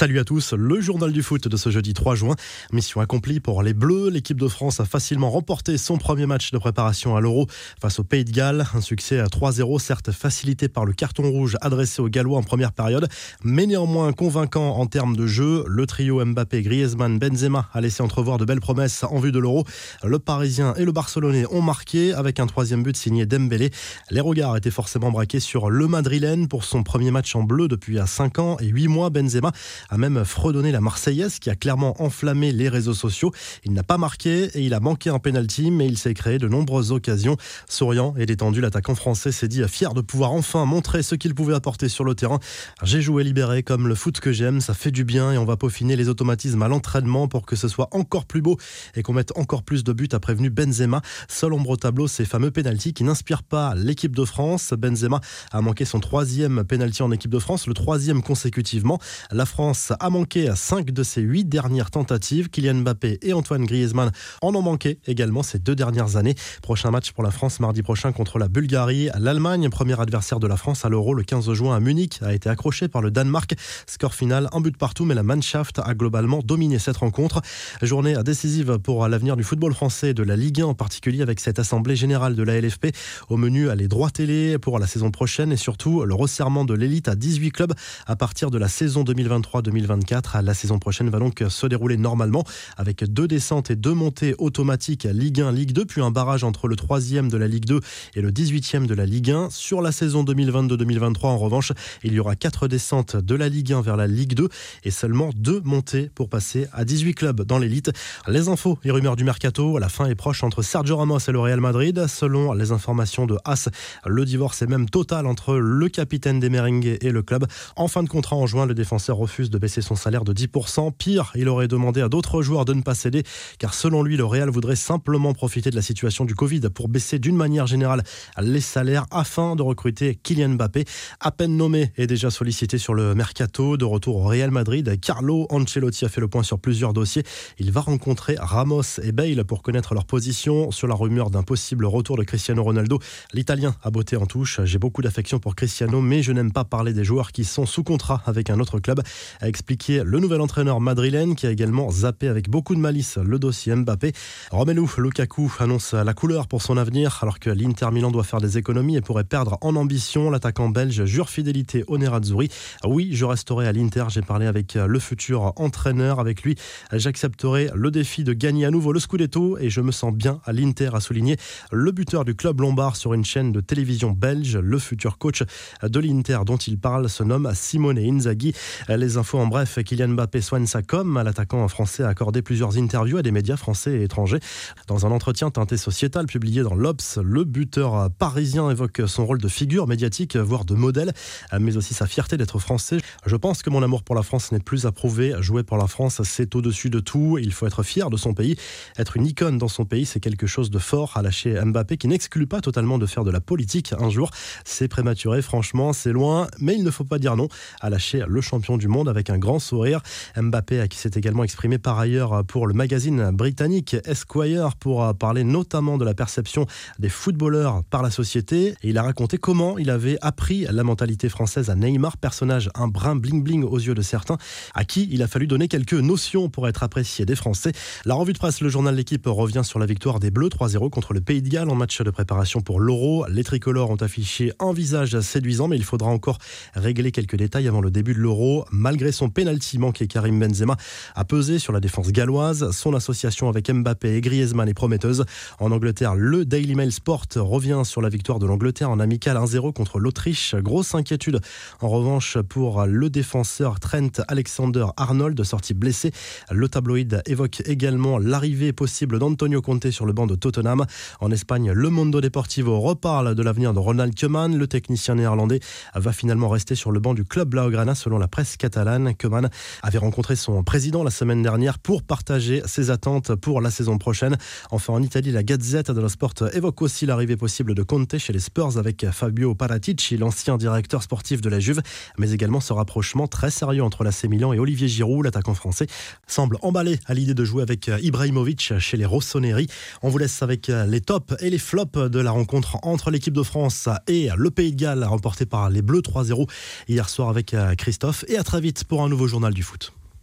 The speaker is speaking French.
Salut à tous, le journal du foot de ce jeudi 3 juin. Mission accomplie pour les Bleus. L'équipe de France a facilement remporté son premier match de préparation à l'Euro face au Pays de Galles. Un succès à 3-0, certes facilité par le carton rouge adressé aux Gallois en première période, mais néanmoins convaincant en termes de jeu. Le trio Mbappé, Griezmann, Benzema a laissé entrevoir de belles promesses en vue de l'Euro. Le Parisien et le Barcelonais ont marqué avec un troisième but signé Dembélé. Les regards étaient forcément braqués sur le Madrilène pour son premier match en bleu depuis 5 ans et 8 mois. Benzema a même fredonné la Marseillaise qui a clairement enflammé les réseaux sociaux. Il n'a pas marqué et il a manqué un penalty, mais il s'est créé de nombreuses occasions. Souriant et détendu, l'attaquant français s'est dit fier de pouvoir enfin montrer ce qu'il pouvait apporter sur le terrain. J'ai joué libéré comme le foot que j'aime, ça fait du bien et on va peaufiner les automatismes à l'entraînement pour que ce soit encore plus beau et qu'on mette encore plus de buts, a prévenu Benzema. Seul ombre au tableau, ces fameux pénaltys qui n'inspirent pas l'équipe de France. Benzema a manqué son troisième pénalty en équipe de France, le troisième consécutivement. La France a manqué à 5 de ses 8 dernières tentatives. Kylian Mbappé et Antoine Griezmann en ont manqué également ces deux dernières années. Prochain match pour la France mardi prochain contre la Bulgarie. L'Allemagne, premier adversaire de la France à l'Euro le 15 juin à Munich, a été accroché par le Danemark. Score final, un but partout, mais la Mannschaft a globalement dominé cette rencontre. Journée décisive pour l'avenir du football français et de la Ligue 1 en particulier avec cette assemblée générale de la LFP. Au menu, les droits télé pour la saison prochaine et surtout le resserrement de l'élite à 18 clubs à partir de la saison 2023-2024. La saison prochaine va donc se dérouler normalement avec deux descentes et deux montées automatiques Ligue 1, Ligue 2, puis un barrage entre le 3e de la Ligue 2 et le 18e de la Ligue 1. Sur la saison 2022-2023, en revanche, il y aura quatre descentes de la Ligue 1 vers la Ligue 2 et seulement deux montées pour passer à 18 clubs dans l'élite. Les infos et rumeurs du mercato, la fin est proche entre Sergio Ramos et le Real Madrid. Selon les informations de As, le divorce est même total entre le capitaine des Merengues et le club. En fin de contrat en juin, le défenseur refuse de baisser son salaire de 10%. Pire, il aurait demandé à d'autres joueurs de ne pas céder, car selon lui, le Real voudrait simplement profiter de la situation du Covid pour baisser d'une manière générale les salaires afin de recruter Kylian Mbappé, à peine nommé et déjà sollicité sur le mercato. De retour au Real Madrid, Carlo Ancelotti a fait le point sur plusieurs dossiers. Il va rencontrer Ramos et Bale pour connaître leur position sur la rumeur d'un possible retour de Cristiano Ronaldo. L'Italien a botté en touche. J'ai beaucoup d'affection pour Cristiano, mais je n'aime pas parler des joueurs qui sont sous contrat avec un autre club, a expliqué le nouvel entraîneur madrilène qui a également zappé avec beaucoup de malice le dossier Mbappé. Romelu Lukaku annonce la couleur pour son avenir alors que l'Inter Milan doit faire des économies et pourrait perdre en ambition. L'attaquant belge jure fidélité au Nerazzurri. Oui, je resterai à l'Inter. J'ai parlé avec le futur entraîneur. Avec lui, j'accepterai le défi de gagner à nouveau le Scudetto et je me sens bien à l'Inter, a souligné le buteur du club lombard sur une chaîne de télévision belge. Le futur coach de l'Inter dont il parle se nomme Simone Inzaghi. Les infos en bref Kylian Mbappé soigne sa com. L'attaquant français a accordé plusieurs interviews à des médias français et étrangers. Dans un entretien teinté sociétal publié dans l'Obs, le buteur parisien évoque son rôle de figure médiatique, voire de modèle, mais aussi sa fierté d'être français. Je pense que mon amour pour la France n'est plus à prouver. Jouer pour la France, c'est au-dessus de tout. Il faut être fier de son pays. Être une icône dans son pays, c'est quelque chose de fort, à lâcher Mbappé, qui n'exclut pas totalement de faire de la politique un jour. C'est prématuré, franchement, c'est loin, mais il ne faut pas dire non à lâcher le champion du monde un grand sourire. Mbappé, qui s'est également exprimé par ailleurs pour le magazine britannique Esquire pour parler notamment de la perception des footballeurs par la société. Il a raconté comment il avait appris la mentalité française à Neymar, personnage un brin bling-bling aux yeux de certains, à qui il a fallu donner quelques notions pour être apprécié des Français. La revue de presse, le journal L'équipe revient sur la victoire des Bleus 3-0 contre le Pays de Galles en match de préparation pour l'Euro. Les tricolores ont affiché un visage séduisant, mais il faudra encore régler quelques détails avant le début de l'Euro. Malgré son penalty manqué, Karim Benzema a pesé sur la défense galloise. Son association avec Mbappé et Griezmann est prometteuse. En Angleterre, le Daily Mail Sport revient sur la victoire de l'Angleterre en amical 1-0 contre l'Autriche. Grosse inquiétude en revanche pour le défenseur Trent Alexander-Arnold, sorti blessé. Le tabloïd évoque également l'arrivée possible d'Antonio Conte sur le banc de Tottenham. En Espagne, le Mondo Deportivo reparle de l'avenir de Ronald Koeman. Le technicien néerlandais va finalement rester sur le banc du club Blaugrana selon la presse catalane. Koeman avait rencontré son président la semaine dernière pour partager ses attentes pour la saison prochaine. Enfin, en Italie, la Gazette dello Sport évoque aussi l'arrivée possible de Conte chez les Spurs avec Fabio Paratici, l'ancien directeur sportif de la Juve, mais également ce rapprochement très sérieux entre l'AC Milan et Olivier Giroud, l'attaquant français, semble emballé à l'idée de jouer avec Ibrahimovic chez les Rossoneri. On vous laisse avec les tops et les flops de la rencontre entre l'équipe de France et le Pays de Galles, remporté par les Bleus 3-0 hier soir avec Christophe. Et à très vite pour un nouveau journal du foot.